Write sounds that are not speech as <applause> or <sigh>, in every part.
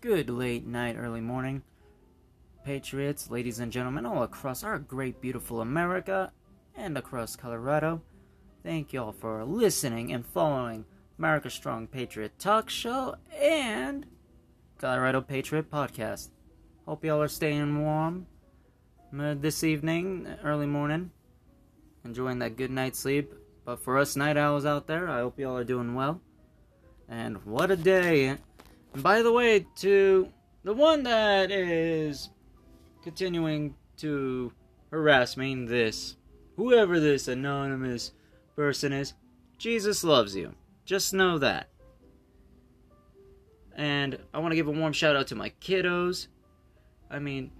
Good late night, early morning, patriots, ladies and gentlemen, all across our great, beautiful America and across Colorado. Thank y'all for listening and following America Strong Patriot Talk Show and Colorado Patriot Podcast. Hope y'all are staying warm uh, this evening, early morning, enjoying that good night's sleep. But for us night owls out there, I hope y'all are doing well. And what a day! And by the way, to the one that is continuing to harass me, this, whoever this anonymous person is, Jesus loves you. Just know that. And I want to give a warm shout out to my kiddos. I mean,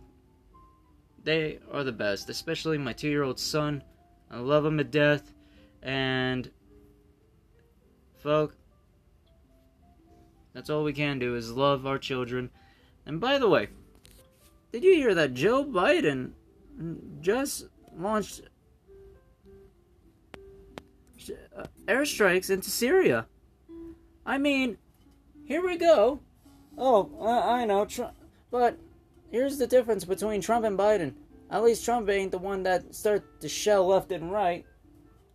they are the best, especially my two year old son. I love him to death. And, folk, that's all we can do is love our children. And by the way, did you hear that Joe Biden just launched uh, airstrikes into Syria? I mean, here we go. Oh, I, know, Trump, but here's the difference between Trump and Biden. At least Trump ain't the one that starts to shell left and right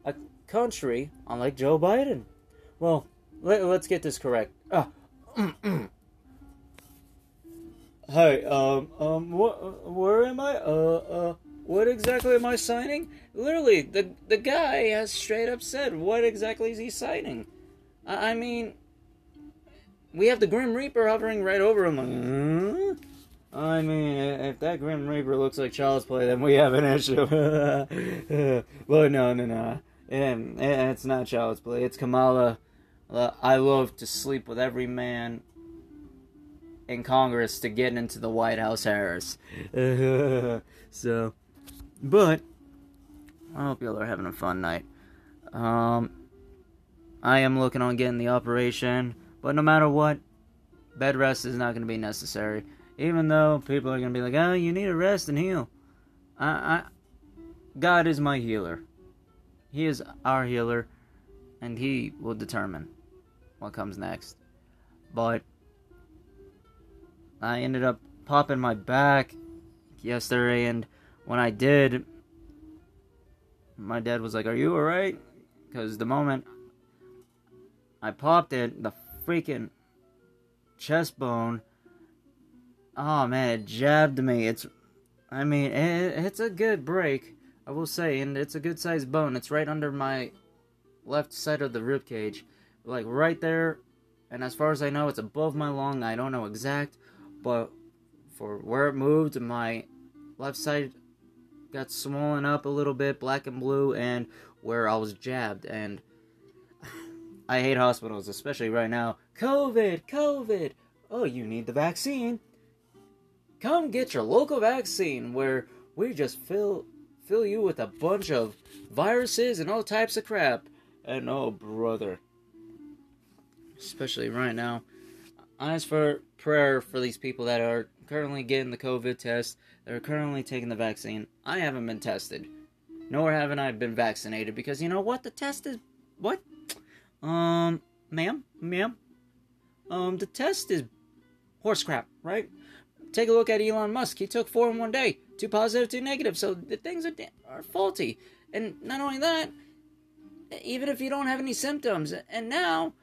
a country, unlike Joe Biden. Well, let, us get this correct. Uh, Hi, um, um, where am I? Uh, uh, what exactly am I signing? Literally, the the guy has straight up said, what exactly is he signing? I, I mean, we have the Grim Reaper hovering right over him. Like, I mean, if that Grim Reaper looks like child's play, then we have an issue. <laughs> well, no, no, no. it's not child's play. It's Kamala I love to sleep with every man in Congress to get into the White House Harris. <laughs> so, but I hope y'all are having a fun night. Um, I am looking on getting the operation, but no matter what, bed rest is not going to be necessary. Even though people are going to be like, "Oh, you need to rest and heal," I, I, God is my healer. He is our healer, and He will determine what comes next. But I ended up popping my back yesterday, and when I did, my dad was like, Are you alright? Because the moment I popped it, the freaking chest bone, oh man, it jabbed me. It's, I mean, it, it's a good break, I will say, and it's a good sized bone. It's right under my left side of the rib cage like right there. And as far as I know, it's above my lung. I don't know exact, but for where it moved, my left side got swollen up a little bit, black and blue, and where I was jabbed. And <laughs> I hate hospitals, especially right now. COVID, COVID. Oh, you need the vaccine. Come get your local vaccine where we just fill fill you with a bunch of viruses and all types of crap. And oh, brother, especially right now. I ask for prayer for these people that are currently getting the COVID test, that are currently taking the vaccine. I haven't been tested, nor haven't I been vaccinated because you know what? The test is what? Um, ma'am, ma'am, um, the test is horse crap, right? Take a look at Elon Musk. He took four in one day, two positive, two negative. So the things are are faulty. And not only that, even if you don't have any symptoms, and now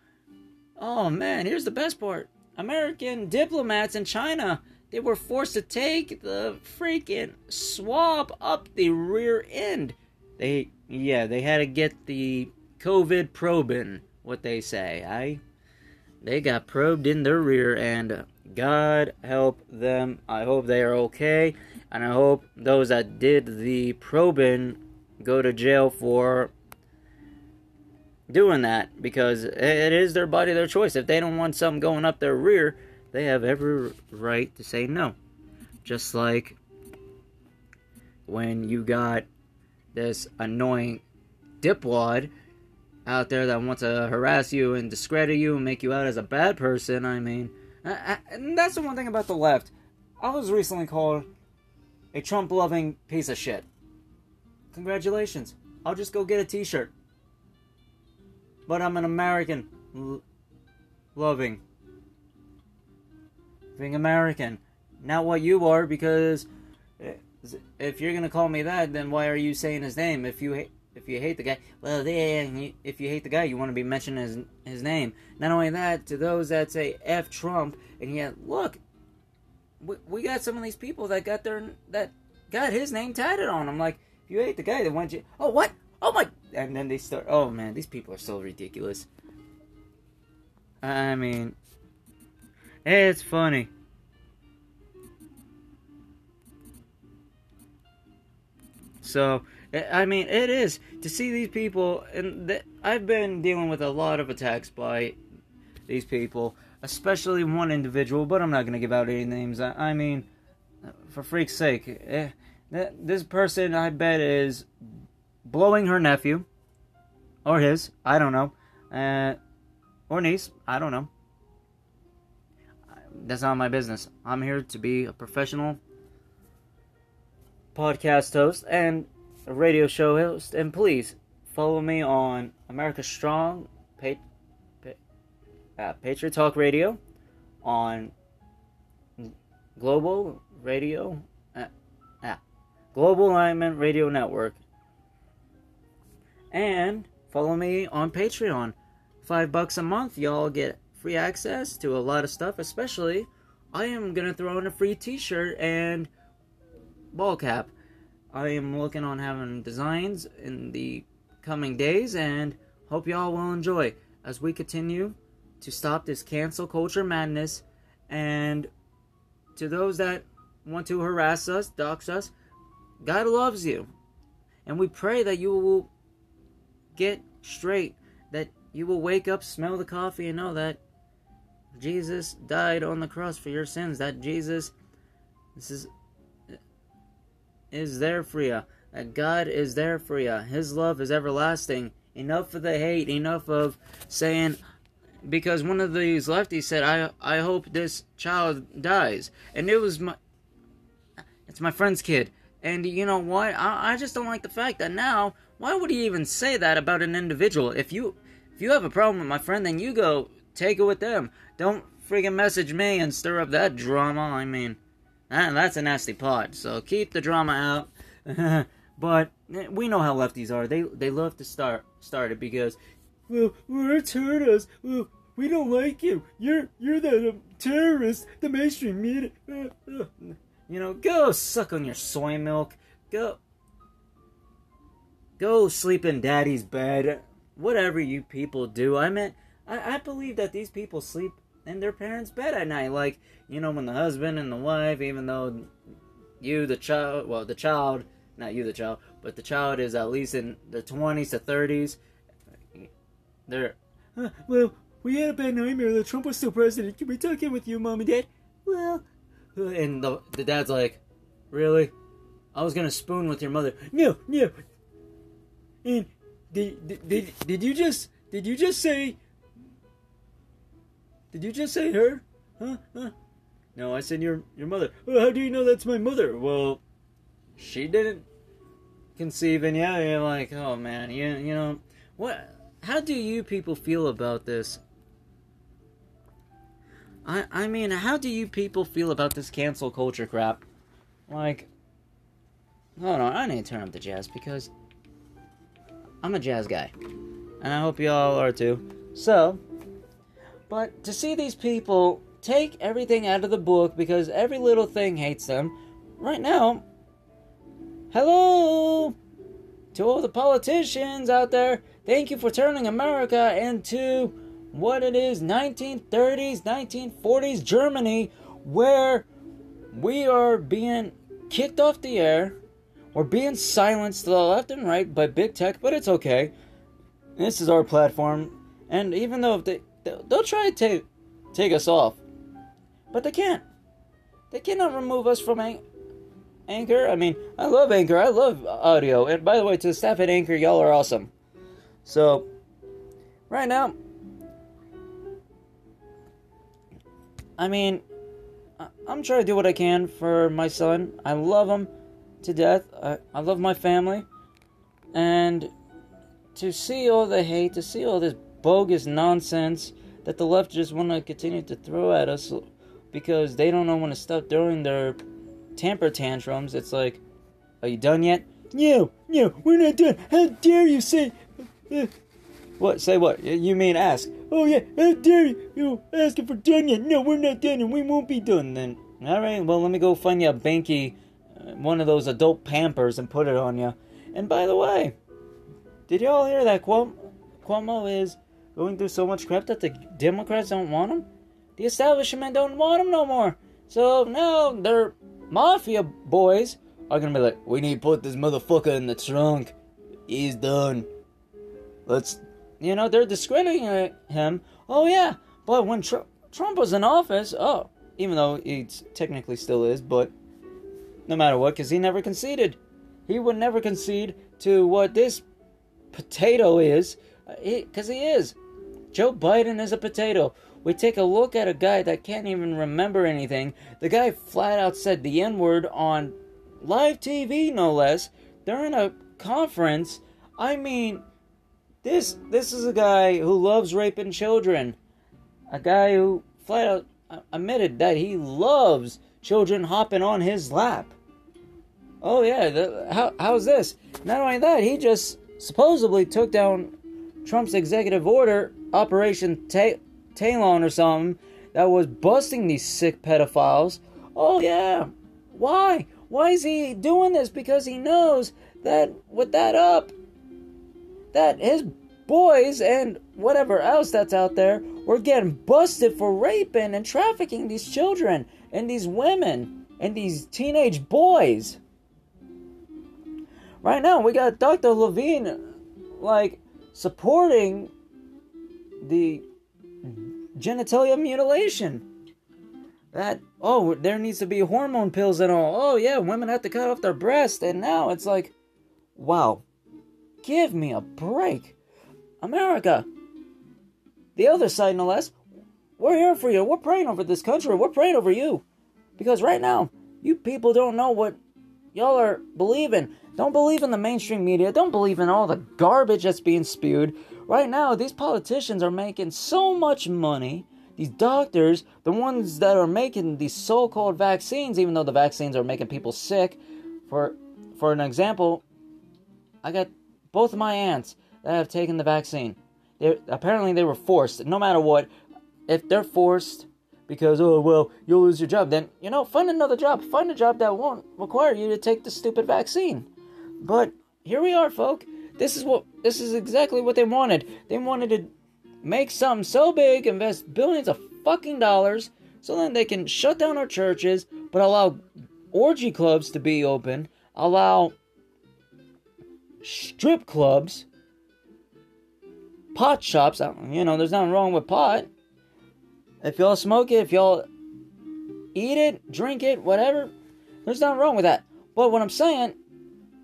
Oh man, here's the best part. American diplomats in China, they were forced to take the freaking swab up the rear end. They yeah, they had to get the COVID probing, what they say. I they got probed in their rear and God help them. I hope they are okay. And I hope those that did the probing go to jail for doing that because it is their body, their choice. If they don't want something going up their rear, they have every right to say no. Just like when you got this annoying dipwad out there that wants to harass you and discredit you and make you out as a bad person. I mean, I, I, that's the one thing about the left. I was recently called a Trump loving piece of shit. Congratulations. I'll just go get a t shirt but I'm an American l- loving being American, not what you are. Because eh, if you're gonna call me that, then why are you saying his name? If you hate, if you hate the guy, well, then if you hate the guy, you want to be mentioning his his name. Not only that, to those that say "f Trump," and yet look, we, we got some of these people that got their that got his name tatted on them. Like, if you hate the guy, then why you? Oh, what? Oh my! And then they start. Oh man, these people are so ridiculous. I mean, it's funny. So, I mean, it is to see these people, and th- I've been dealing with a lot of attacks by these people, especially one individual, but I'm not to give out any names. I, I mean, for freak's sake, eh, this person, I bet, is blowing her nephew, or his, I don't know, uh, or niece, I don't know. That's not my business. I'm here to be a professional podcast host and a radio show host, and please follow me on America Strong, pa- pa- uh, Patriot Talk Radio, on Global Radio, uh, uh, Global Alignment Radio Network, and follow me on Patreon. Five bucks a month, y'all get free access to a lot of stuff. Especially, I am gonna throw in a free T-shirt and ball cap. I am looking on having designs in the coming days and hope y'all will enjoy as we continue to stop this cancel culture madness and to those that want to harass us, dox us, God loves you. And we pray that you will get straight, that you will wake up, smell the coffee, and know that Jesus died on the cross for your sins, that Jesus this is is there for you, that God is there for you. His love is everlasting. Enough of the hate, enough of saying, because one of these lefties said, I, I hope this child dies. And it was my, it's my friend's kid. And you know what? I, I just don't like the fact that now, why would he even say that about an individual? If you, if you have a problem with my friend, then you go take it with them. Don't friggin' message me and stir up that drama. I mean, that's a nasty pod. So keep the drama out. <laughs> but we know how lefties are. They they love to start start it because well, words hurt us. Well, we don't like you. You're you're the um, terrorist. The mainstream media. <laughs> Uh, uh. You know, go suck on your soy milk. Go go sleep in daddy's bed. Whatever you people do. I mean, I, I believe that these people sleep in their parents' bed at night. Like, you know, when the husband and the wife, even though you, the child, well, the child, not you, the child, but the child is at least in the 20s to 30s, they're, uh, well, we had a bad nightmare that Trump was still president. Can we talk in with you, mom and dad? Well, and the, the dad's like, really? I was gonna spoon with your mother. No, no. And did, did, did, did you just, did you just say did you just say her? Huh? Huh? No, I said your your mother. Well, how do you know that's my mother? Well, she didn't conceive, and yeah, you're like, oh man, you you know what? How do you people feel about this? I I mean, how do you people feel about this cancel culture crap? Like, hold on, I need to turn up the jazz because I'm a jazz guy, and I hope y'all are too. So, but to see these people take everything out of the book because every little thing hates them, right now, hello to all the politicians out there. Thank you for turning America into what it is 1930s, 1940s Germany, where we are being kicked off the air. We're being silenced to the left and right by big tech, but it's okay. This is our platform. And even though they, They'll, try to take, take us off, but they can't. They cannot remove us from an- Anchor. I mean, I love Anchor. I love audio. And by the way, to the staff at Anchor, y'all are awesome. So, right now, I mean, I'm trying to do what I can for my son. I love him to death. I, I love my family. And to see all the hate, to see all this bogus nonsense that the left just want to continue to throw at us because they don't know when to stop throwing their temper tantrums. It's like, are you done yet? No, no, we're not done. How dare you say. Uh, what? Say what? You mean ask? Oh yeah, how dare you? You asking for done yet? No, we're not done, and we won't be done. Then, all right. Well, let me go find you a banky, uh, one of those adult Pampers, and put it on you. And by the way, did y'all hear that Cuomo, Cuomo is going through so much crap that the Democrats don't want him? The establishment don't want him no more. So now their mafia boys are gonna be like, we need to put this motherfucker in the trunk. He's done. Let's, you know, they're discrediting him. Oh yeah, but when Tr- Trump was in office, oh, even though he technically still is, but no matter what, because he never conceded. He would never concede to what this potato is, because uh, he, he is. Joe Biden is a potato. We take a look at a guy that can't even remember anything. The guy flat out said the N word on live TV, no less, during a conference. I mean, this this is a guy who loves raping children. A guy who flat out admitted that he loves children hopping on his lap. Oh yeah, the, how how's this? Not only that, he just supposedly took down Trump's executive order, Operation Ta- Talon or something, that was busting these sick pedophiles. Oh yeah, why? Why is he doing this? Because he knows that with that up, that his boys and whatever else that's out there were getting busted for raping and trafficking these children and these women and these teenage boys. Right now, we got Dr. Levine, like, supporting the genitalia mutilation. That, oh, there needs to be hormone pills and all. Oh, yeah, women have to cut off their breast. And now it's like, wow, give me a break. America, the other side, no less, we're here for you. We're praying over this country. We're praying over you. Because right now, you people don't know what y'all are believing. Don't believe in the mainstream media. Don't believe in all the garbage that's being spewed. Right now, these politicians are making so much money. These doctors, the ones that are making these so-called vaccines, even though the vaccines are making people sick. For for an example, I got both of my aunts that have taken the vaccine. They apparently they were forced. No matter what, if they're forced because oh well you'll lose your job, then you know find another job. Find a job that won't require you to take the stupid vaccine. But here we are, folk. This is what this is exactly what they wanted. They wanted to make something so big, invest billions of fucking dollars, so then they can shut down our churches, but allow orgy clubs to be open, allow strip clubs, pot shops. You know, there's nothing wrong with pot. If y'all smoke it, if y'all eat it, drink it, whatever, there's nothing wrong with that. But what I'm saying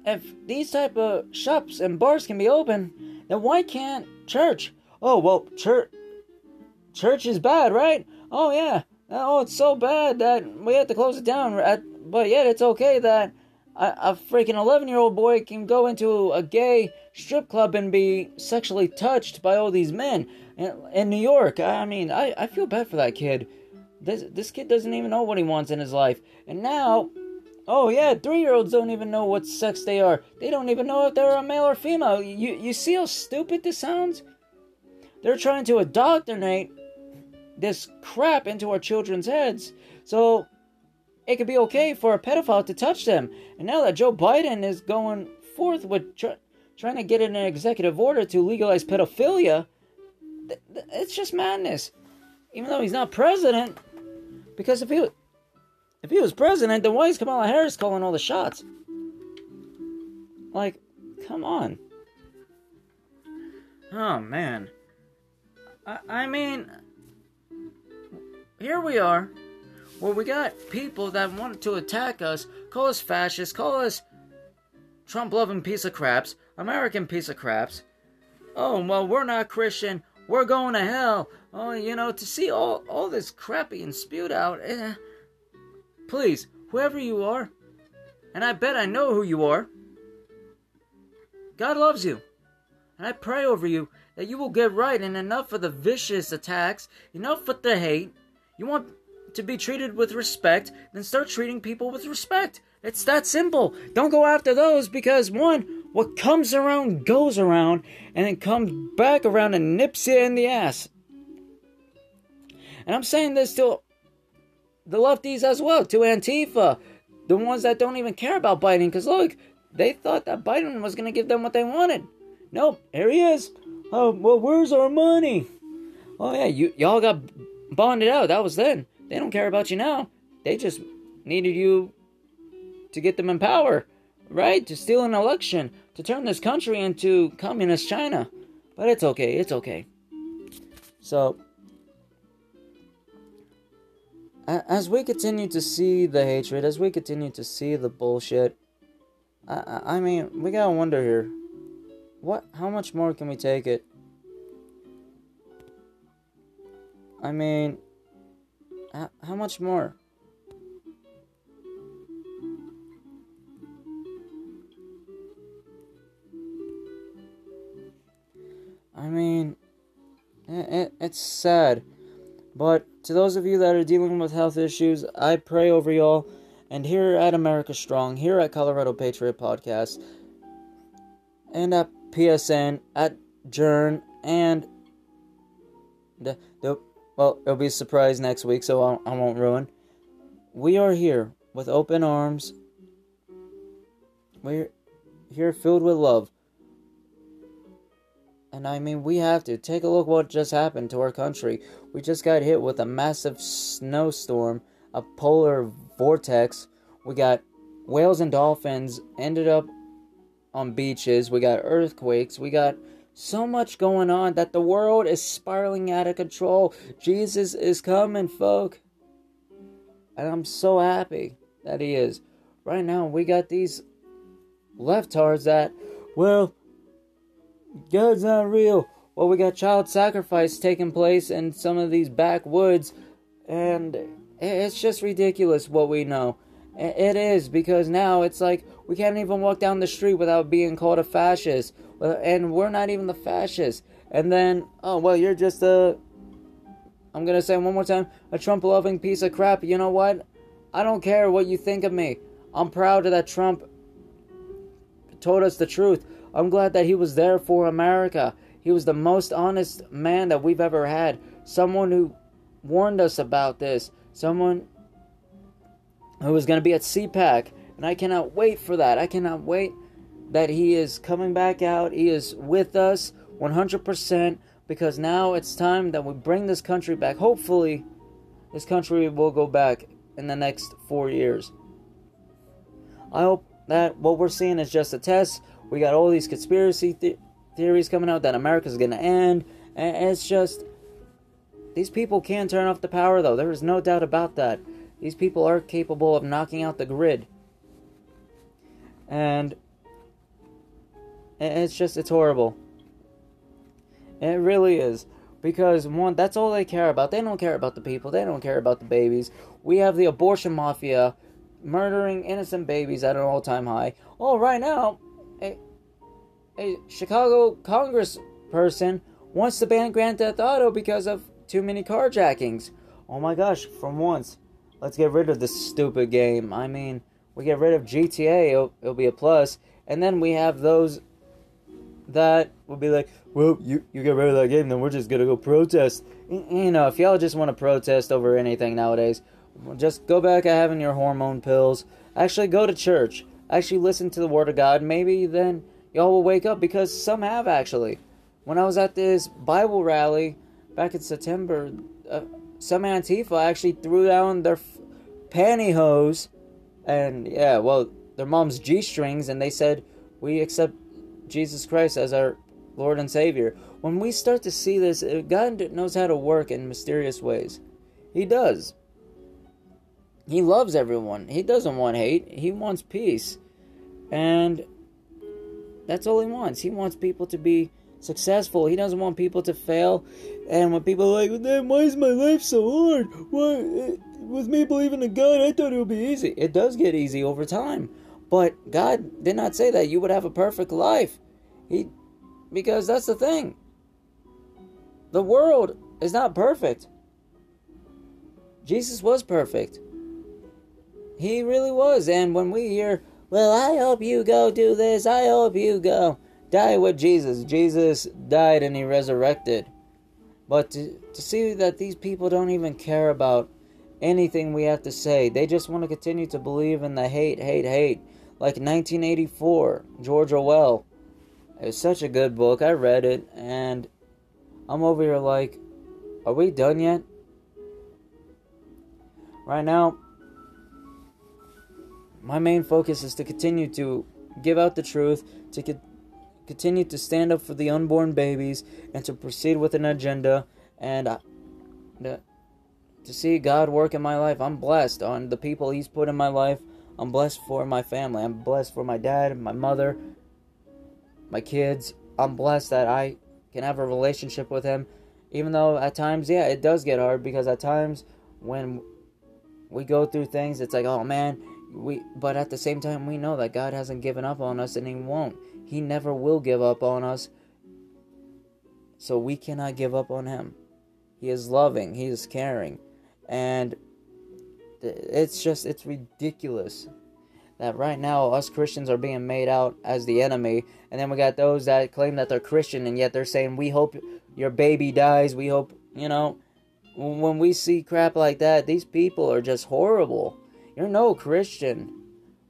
if these type of shops and bars can be open, then why can't church? Oh well, church church is bad, right? Oh yeah. Oh, it's so bad that we have to close it down. At, but yet it's okay that a, a freaking 11 year old boy can go into a gay strip club and be sexually touched by all these men in, in New York. I mean, I, I feel bad for that kid. This this kid doesn't even know what he wants in his life, and now Oh yeah, three-year-olds don't even know what sex they are. They don't even know if they're a male or female. You you see how stupid this sounds? They're trying to indoctrinate this crap into our children's heads. So it could be okay for a pedophile to touch them. And now that Joe Biden is going forth with tr- trying to get an executive order to legalize pedophilia, th- th- it's just madness. Even though he's not president, because if he if he was president, then why is Kamala Harris calling all the shots? Like, come on. Oh, man. I, I mean, here we are, where we got people that want to attack us, call us fascists, call us Trump loving piece of craps, American piece of craps. Oh, well, we're not Christian. We're going to hell. Oh, you know, to see all, all this crap being spewed out, eh, Please, whoever you are, and I bet I know who you are, God loves you. And I pray over you that you will get right and enough of the vicious attacks, enough with the hate. You want to be treated with respect, then start treating people with respect. It's that simple. Don't go after those because one, what comes around goes around and then comes back around and nips you in the ass. And I'm saying this to the lefties as well, to Antifa, the ones that don't even care about Biden. Because look, they thought that Biden was going to give them what they wanted. Nope, here he is. Oh, well, where's our money? Oh, yeah, you, y'all got bonded out. That was then. They don't care about you now. They just needed you to get them in power, right? To steal an election, to turn this country into communist China. But it's okay, it's okay. So, as we continue to see the hatred, as we continue to see the bullshit, I, I mean, we gotta wonder here. What? How much more can we take it? I mean, how much more? I mean, it, it, it's sad. But to those of you that are dealing with health issues, I pray over y'all. And here at America Strong, here at Colorado Patriot Podcast, and at PSN, at Journ, and the, the well, it'll be a surprise next week, so I, won't ruin. We are here with open arms. We're here filled with love. And I mean, we have to. Take a look what just happened to our country. We just got hit with a massive snowstorm, a polar vortex. We got whales and dolphins ended up on beaches. We got earthquakes. We got so much going on that the world is spiraling out of control. Jesus is coming, folk. And I'm so happy that he is. Right now, we got these leftards that, well, God's not real. Well, we got child sacrifice taking place in some of these backwoods, and it's just ridiculous what we know. It is because now it's like we can't even walk down the street without being called a fascist, Uh, and we're not even the fascists. And then, oh well, you're just a. I'm gonna say one more time, a Trump-loving piece of crap. You know what? I don't care what you think of me. I'm proud that Trump told us the truth. I'm glad that he was there for America. He was the most honest man that we've ever had. Someone who warned us about this. Someone who was going to be at CPAC. And I cannot wait for that. I cannot wait that he is coming back out. He is with us 100% because now it's time that we bring this country back. Hopefully, this country will go back in the next four years. I hope that what we're seeing is just a test. We got all these conspiracy th- theories coming out that America's going to end. And it's just. These people can turn off the power, though. There is no doubt about that. These people are capable of knocking out the grid. And. It's just. It's horrible. It really is. Because, one, that's all they care about. They don't care about the people, they don't care about the babies. We have the abortion mafia murdering innocent babies at an all time high. Oh, right now, a, a Chicago Congress person wants to ban Grand Theft Auto because of too many carjackings. Oh my gosh, from once, let's get rid of this stupid game. I mean, we get rid of GTA, it'll, it'll be a plus. And then we have those that will be like, well, you, you get rid of that game, then we're just gonna go protest. You know, if y'all just want to protest over anything nowadays, just go back at having your hormone pills. Actually, go to church. Actually, listen to the Word of God. Maybe then y'all will wake up because some have actually. When I was at this Bible rally back in September, uh, some Antifa actually threw down their f- pantyhose and, yeah, well, their mom's G strings, and they said, We accept Jesus Christ as our Lord and Savior. When we start to see this, uh, God knows how to work in mysterious ways. He does. He loves everyone. He doesn't want hate. He wants peace. And that's all he wants. He wants people to be successful. He doesn't want people to fail. And when people are like, then why is my life so hard? Why, with me believing in God, I thought it would be easy. It does get easy over time. But God did not say that you would have a perfect life. He, because that's the thing. The world is not perfect. Jesus was perfect. He really was. And when we hear, well, I hope you go do this, I hope you go die with Jesus. Jesus died and he resurrected. But to, to see that these people don't even care about anything we have to say, they just want to continue to believe in the hate, hate, hate. Like 1984, George Orwell. It's such a good book. I read it and I'm over here like, are we done yet? Right now, my main focus is to continue to give out the truth, to co- continue to stand up for the unborn babies, and to proceed with an agenda. And uh, to, to see God work in my life, I'm blessed on the people He's put in my life. I'm blessed for my family. I'm blessed for my dad, my mother, my kids. I'm blessed that I can have a relationship with Him. Even though at times, yeah, it does get hard because at times when we go through things, it's like, oh man, we. But at the same time, we know that God hasn't given up on us, and He won't. He never will give up on us. So we cannot give up on Him. He is loving. He is caring, and it's just it's ridiculous that right now us Christians are being made out as the enemy, and then we got those that claim that they're Christian and yet they're saying we hope your baby dies. We hope you know when we see crap like that, these people are just horrible. You're no Christian.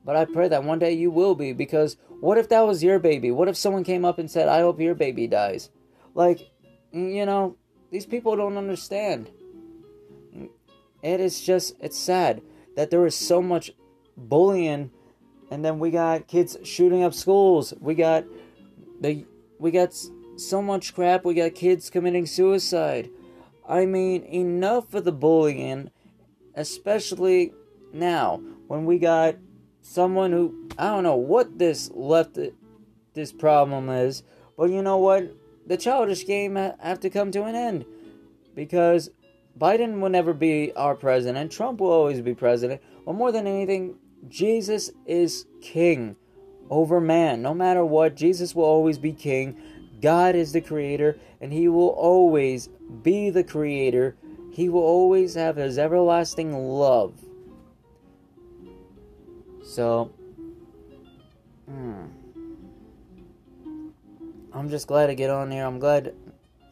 But I pray that one day you will be because what if that was your baby? What if someone came up and said, I hope your baby dies? Like, you know, these people don't understand. It is just, it's sad that there is so much bullying and then we got kids shooting up schools. We got the we got so much crap. We got kids committing suicide. I mean, enough of the bullying, especially now when we got someone who I don't know what this left this problem is, but you know what? The childish game have to come to an end because Biden will never be our president. Trump will always be president. But more than anything, Jesus is king over man. No matter what, Jesus will always be king. God is the creator, and he will always be the creator. He will always have his everlasting love. So, hmm. I'm just glad to get on here. I'm glad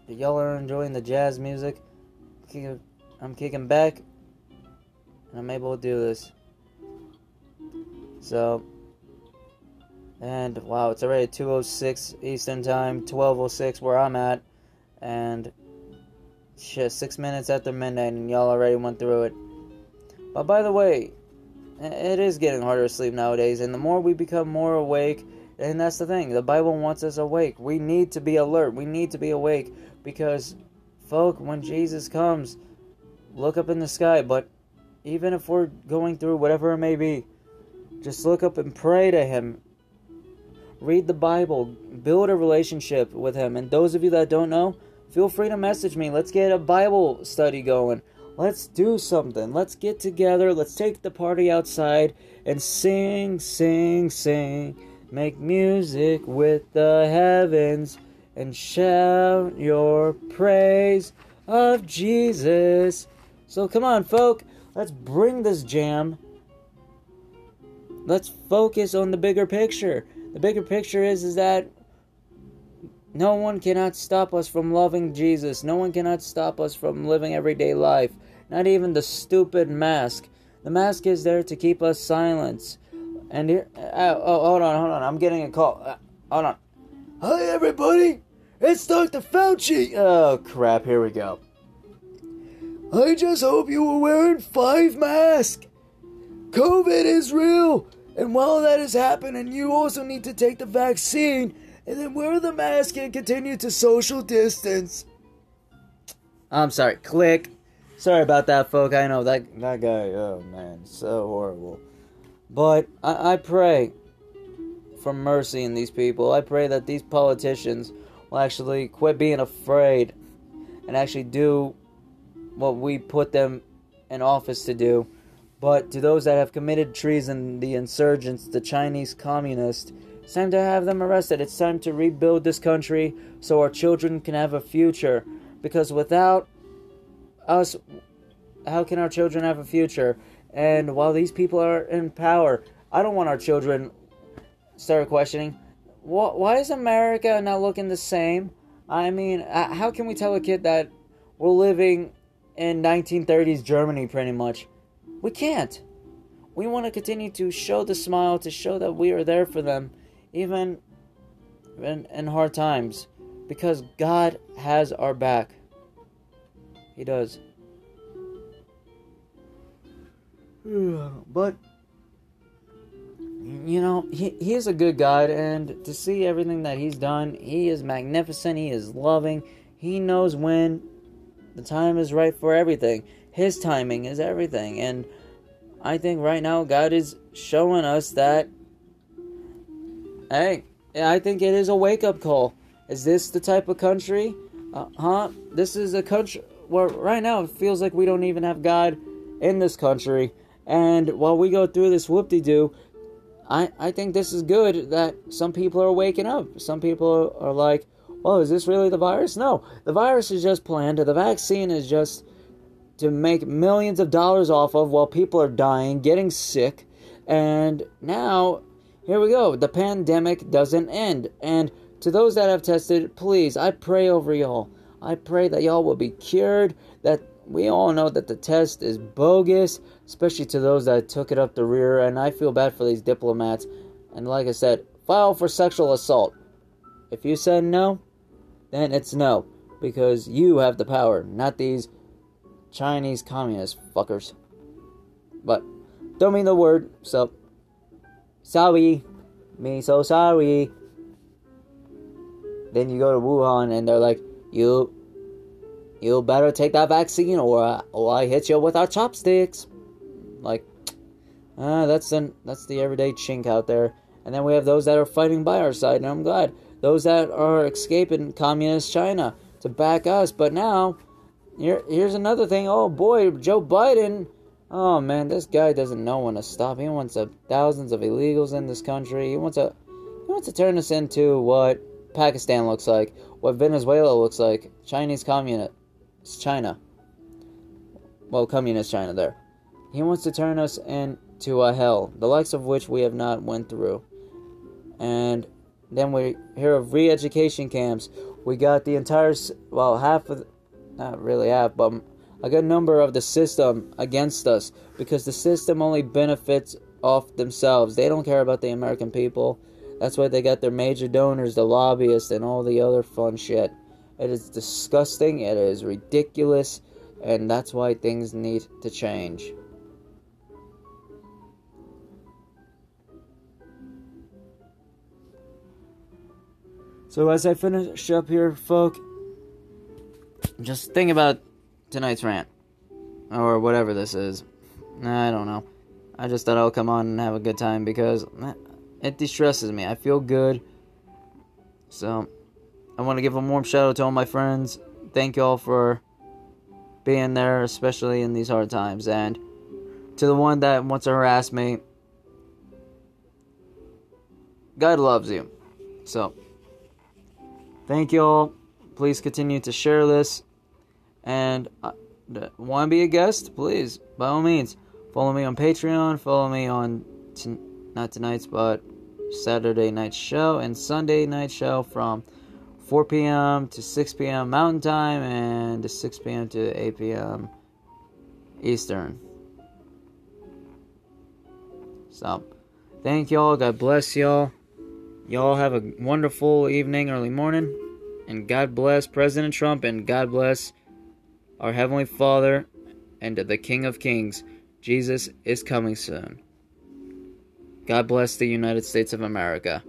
y'all are enjoying the jazz music. I'm kicking back, and I'm able to do this. So, and wow, it's already 2:06 Eastern Time, 12:06 where I'm at, and shit, six minutes after midnight, and y'all already went through it. But by the way, it is getting harder to sleep nowadays, and the more we become more awake, and that's the thing, the Bible wants us awake. We need to be alert. We need to be awake because, folk, when Jesus comes, look up in the sky. But even if we're going through whatever it may be, just look up and pray to Him read the Bible, build a relationship with Him. And those of you that don't know, feel free to message me. Let's get a Bible study going. Let's do something. Let's get together. Let's take the party outside and sing, sing, sing. Make music with the heavens and shout your praise of Jesus. So come on, folk. Let's bring this jam. Let's focus on the bigger picture. The bigger picture is is that no one cannot stop us from loving Jesus. No one cannot stop us from living everyday life. Not even the stupid mask. The mask is there to keep us silent. And here, uh, oh, hold on, hold on. I'm getting a call. Uh, hold on. Hi, everybody. It's Dr. Fauci. Oh, crap. Here we go. I just hope you were wearing five masks. COVID is real. And while that is happening, you also need to take the vaccine and then wear the mask and continue to social distance. I'm sorry, click. Sorry about that, folk. I know that that guy. Oh man, so horrible. But I, I pray for mercy in these people. I pray that these politicians will actually quit being afraid and actually do what we put them in office to do but to those that have committed treason, the insurgents, the Chinese communists, it's time to have them arrested. It's time to rebuild this country so our children can have a future. Because without us, how can our children have a future? And while these people are in power, I don't want our children start questioning why is America not looking the same? I mean, uh, how can we tell a kid that we're living in 1930s Germany pretty much? We can't. We want to continue to show the smile, to show that we are there for them, even in, in hard times, because God has our back. He does. <sighs> but you know, he, he is a good God, and to see everything that he's done, he is magnificent, he is loving, he knows when the time is right for everything. His timing is everything, and I think right now God is showing us that, hey, I think it is a wake up call. Is this the type of country? Uh, huh? This is a country where right now it feels like we don't even have God in this country. And while we go through this whoop de doo, I, I think this is good that some people are waking up. Some people are like, well, is this really the virus? No, the virus is just planned. The vaccine is just to make millions of dollars off of while people are dying, getting sick. And now, here we go. The pandemic doesn't end. And to those that have tested, please, I pray over y'all. I pray that y'all will be cured, that we all know that the test is bogus, especially to those that took it up the rear, and I feel bad for these diplomats. And like I said, file for sexual assault. If you said no, then it's no, because you have the power, not these Chinese communist fuckers. But don't mean the word, so sorry, me so sorry. Then you go to Wuhan and they're like, you you better take that vaccine or, or I hit you with our chopsticks. Like, uh, that's the, that's the everyday chink out there. And then we have those that are fighting by our side, and I'm glad. Those that are escaping communist China to back us. But now, here, here's another thing. Oh boy, Joe Biden. Oh man, this guy doesn't know when to stop. He wants a, thousands of illegals in this country. He wants a, he wants to turn us into what Pakistan looks like, what Venezuela looks like, Chinese communist it's China. Well, communist China there. He wants to turn us into a hell, the likes of which we have not went through. And then we hear of re-education camps. We got the entire, well, half of, not really half, but a good number of the system against us because the system only benefits off themselves. They don't care about the American people. That's why they got their major donors, the lobbyists, and all the other fun shit. It is disgusting, it is ridiculous, and that's why things need to change. So, as I finish up here, folk, just think about tonight's rant. Or whatever this is. I don't know. I just thought I'll come on and have a good time because it distresses me. I feel good. So, I want to give a warm shout out to all my friends. Thank you all for being there, especially in these hard times. And to the one that wants to harass me, God loves you. So, thank you all. Please continue to share this. And uh, want to be a guest? Please, by all means, follow me on Patreon. Follow me on t- not tonight's, but Saturday night show and Sunday night show from 4 p.m. to 6 p.m. Mountain Time and to 6 p.m. to 8 p.m. Eastern. So, thank y'all. God bless y'all. Y'all have a wonderful evening, early morning. And God bless President Trump and God bless our Heavenly Father and the King of Kings. Jesus is coming soon. God bless the United States of America.